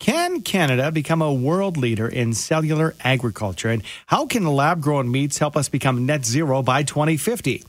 Can Canada become a world leader in cellular agriculture? And how can lab grown meats help us become net zero by 2050?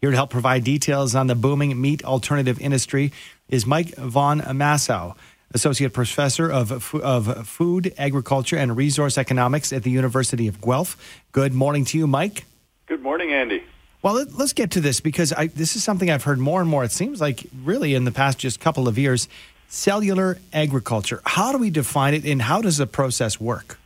Here to help provide details on the booming meat alternative industry is Mike Von Massow, Associate Professor of, of Food, Agriculture, and Resource Economics at the University of Guelph. Good morning to you, Mike. Good morning, Andy. Well, let, us get to this because I, this is something I've heard more and more. It seems like really in the past just couple of years, cellular agriculture. How do we define it and how does the process work?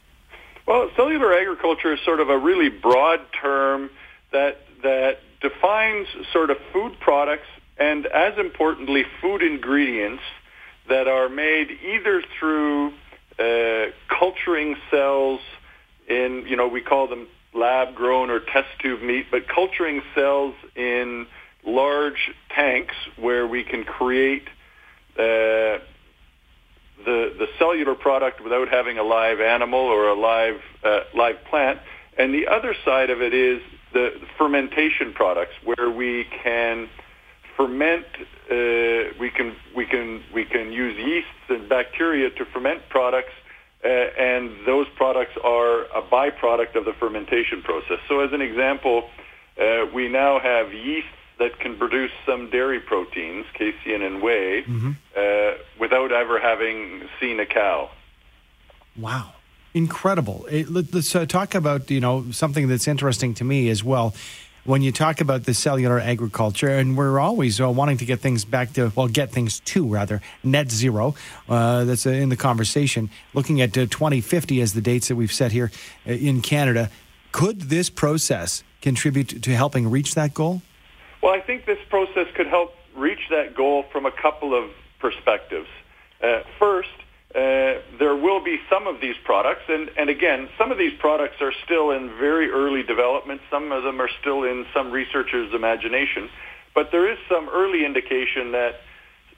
Well, cellular agriculture is sort of a really broad term that that defines sort of food products and as importantly food ingredients that are made either through uh, culturing cells in you know we call them lab grown or test tube meat but culturing cells in large tanks where we can create uh, the the cellular product without having a live animal or a live uh, live plant, and the other side of it is the fermentation products where we can ferment. Uh, we can we can we can use yeasts and bacteria to ferment products, uh, and those products are a byproduct of the fermentation process. So, as an example, uh, we now have yeast that can produce some dairy proteins, casein and whey, mm-hmm. uh, without ever having seen a cow. Wow. Incredible. let's uh, talk about, you know, something that's interesting to me as well. When you talk about the cellular agriculture, and we're always uh, wanting to get things back to, well, get things to rather, net zero. Uh, that's uh, in the conversation. Looking at uh, 2050 as the dates that we've set here in Canada, could this process contribute to helping reach that goal? Well, I think this process could help reach that goal from a couple of perspectives. Uh, first, uh, there will be some of these products, and, and again, some of these products are still in very early development. Some of them are still in some researchers' imagination, but there is some early indication that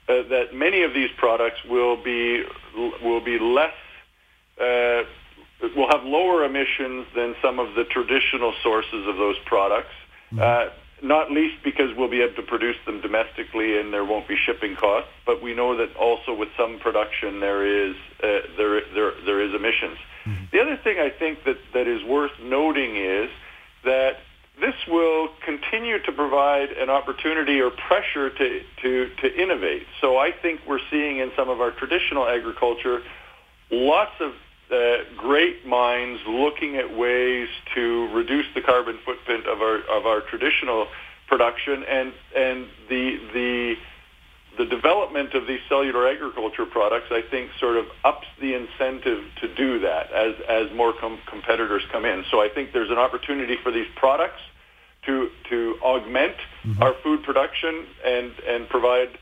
uh, that many of these products will be will be less uh, will have lower emissions than some of the traditional sources of those products. Mm-hmm. Uh, not least because we'll be able to produce them domestically and there won't be shipping costs. But we know that also with some production there is uh, there, there there is emissions. Mm-hmm. The other thing I think that that is worth noting is that this will continue to provide an opportunity or pressure to, to, to innovate. So I think we're seeing in some of our traditional agriculture lots of uh, great minds looking at ways to reduce the carbon footprint of our of our traditional production and and the the the development of these cellular agriculture products, I think, sort of ups the incentive to do that as as more com- competitors come in. So I think there's an opportunity for these products to to augment mm-hmm. our food production and and provide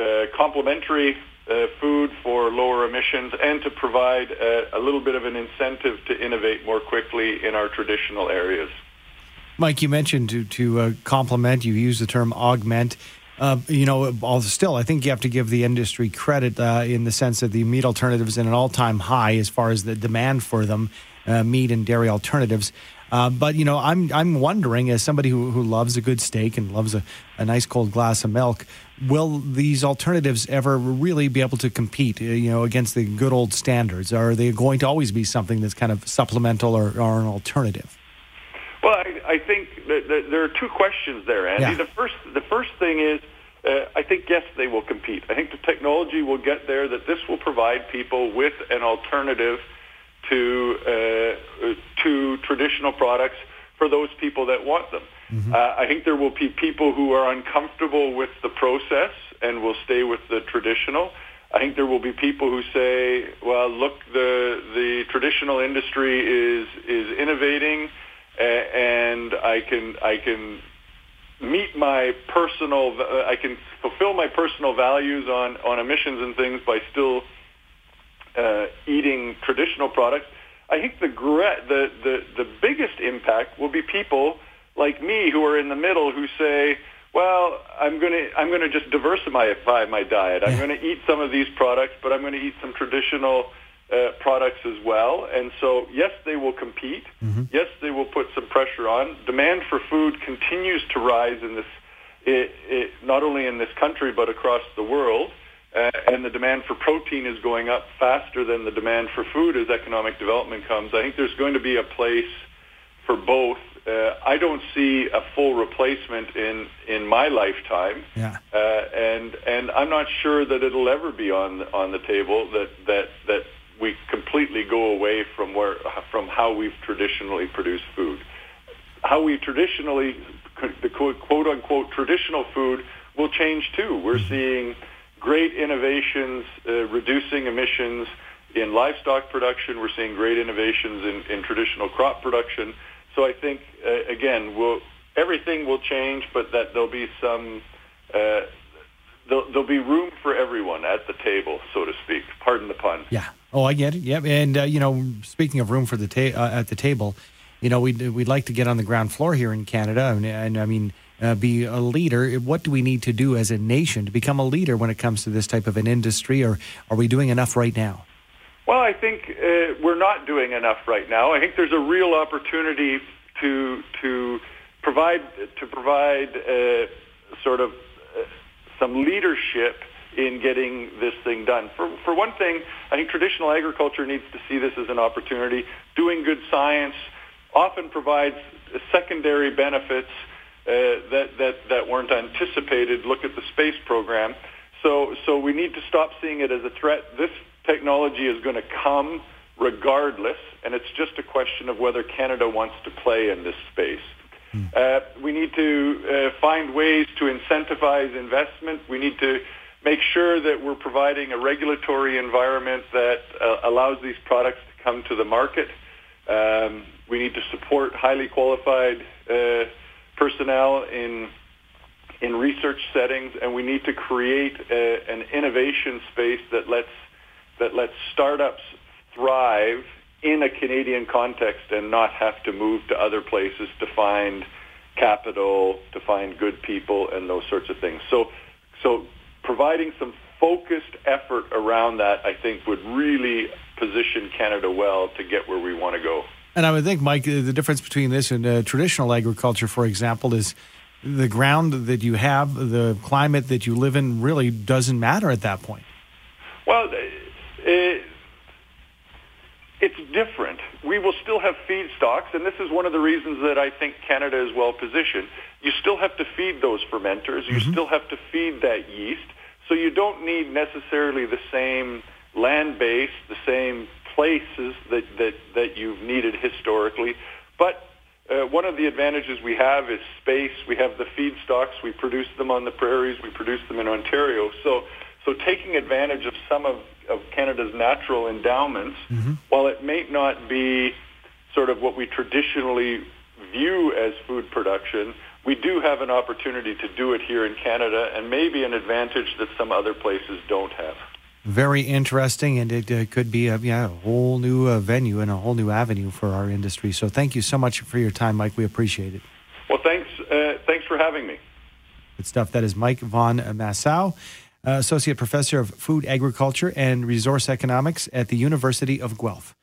uh, complementary uh, food for lower emissions and to provide a, a, little bit of an incentive to innovate more quickly in our traditional areas. Mike, you mentioned to, to uh, complement, you use the term augment. Uh, you know, still, I think you have to give the industry credit uh, in the sense that the meat alternatives in an all-time high as far as the demand for them, uh, meat and dairy alternatives. Uh, but you know, I'm I'm wondering, as somebody who, who loves a good steak and loves a, a nice cold glass of milk, will these alternatives ever really be able to compete? Uh, you know, against the good old standards? Are they going to always be something that's kind of supplemental or, or an alternative? Well, I, I think that, that there are two questions there, Andy. Yeah. The first the first thing is. Uh, I think yes, they will compete. I think the technology will get there that this will provide people with an alternative to uh, to traditional products for those people that want them. Mm-hmm. Uh, I think there will be people who are uncomfortable with the process and will stay with the traditional. I think there will be people who say, "Well, look, the the traditional industry is is innovating, and I can I can meet my personal I can fulfill my personal values on on emissions and things by still." uh, eating traditional products. I think the, the the the biggest impact will be people like me who are in the middle who say, "Well, I'm going to I'm going to just diversify my diet. I'm going to eat some of these products, but I'm going to eat some traditional uh, products as well." And so, yes, they will compete. Mm-hmm. Yes, they will put some pressure on. Demand for food continues to rise in this, it, it, not only in this country but across the world. uh, and the demand for protein is going up faster than the demand for food as economic development comes. I think there's going to be a place for both. Uh, I don't see a full replacement in in my lifetime, yeah. uh, and and I'm not sure that it'll ever be on on the table that that that we completely go away from where from how we've traditionally produced food. How we traditionally the quote unquote traditional food will change too. We're mm-hmm. seeing great innovations uh, reducing emissions in livestock production. We're seeing great innovations in, in traditional crop production. So I think uh, again, we'll, everything will change, but that there'll be some. Uh, there'll, there'll, be room for everyone at the table, so to speak. Pardon the pun. Yeah. Oh, I get it. Yep. And uh, you know, speaking of room for the ta- uh, at the table, you know, we'd we'd like to get on the ground floor here in Canada, and, and I mean uh, be a leader. What do we need to do as a nation to become a leader when it comes to this type of an industry, or are we doing enough right now? Well, I think uh, we're not doing enough right now. I think there's a real opportunity to to provide to provide uh, sort of uh, some leadership in getting this thing done. For for one thing, I think traditional agriculture needs to see this as an opportunity. Doing good science often provides secondary benefits uh, that, that, that weren't anticipated. Look at the space program. So, so we need to stop seeing it as a threat. This technology is going to come regardless, and it's just a question of whether Canada wants to play in this space. Hmm. Uh, we need to uh, find ways to incentivize investment. We need to make sure that we're providing a regulatory environment that uh, allows these products to come to the market. Um, we need to support highly qualified uh, personnel in in research settings, and we need to create a, an innovation space that lets that lets startups thrive in a Canadian context and not have to move to other places to find capital, to find good people, and those sorts of things. So, so providing some focused effort around that, I think, would really position Canada well to get where we want to go. And I would think, Mike, the difference between this and uh, traditional agriculture, for example, is the ground that you have, the climate that you live in, really doesn't matter at that point. Well, it, it's different. We will still have feedstocks, and this is one of the reasons that I think Canada is well positioned. You still have to feed those fermenters. You mm-hmm. still have to feed that yeast. So you don't need necessarily the same land base, the same places that, that, that you've needed historically. But uh, one of the advantages we have is space. We have the feedstocks. We produce them on the prairies. We produce them in Ontario. So, so taking advantage of some of, of Canada's natural endowments, mm-hmm. while it may not be sort of what we traditionally view as food production, we do have an opportunity to do it here in Canada and maybe an advantage that some other places don't have very interesting, and it uh, could be a, yeah, a whole new uh, venue and a whole new avenue for our industry. So thank you so much for your time, Mike. We appreciate it. Well, thanks. Uh, thanks for having me. Good stuff. That is Mike Von Massow, uh, Associate Professor of Food Agriculture and Resource Economics at the University of Guelph.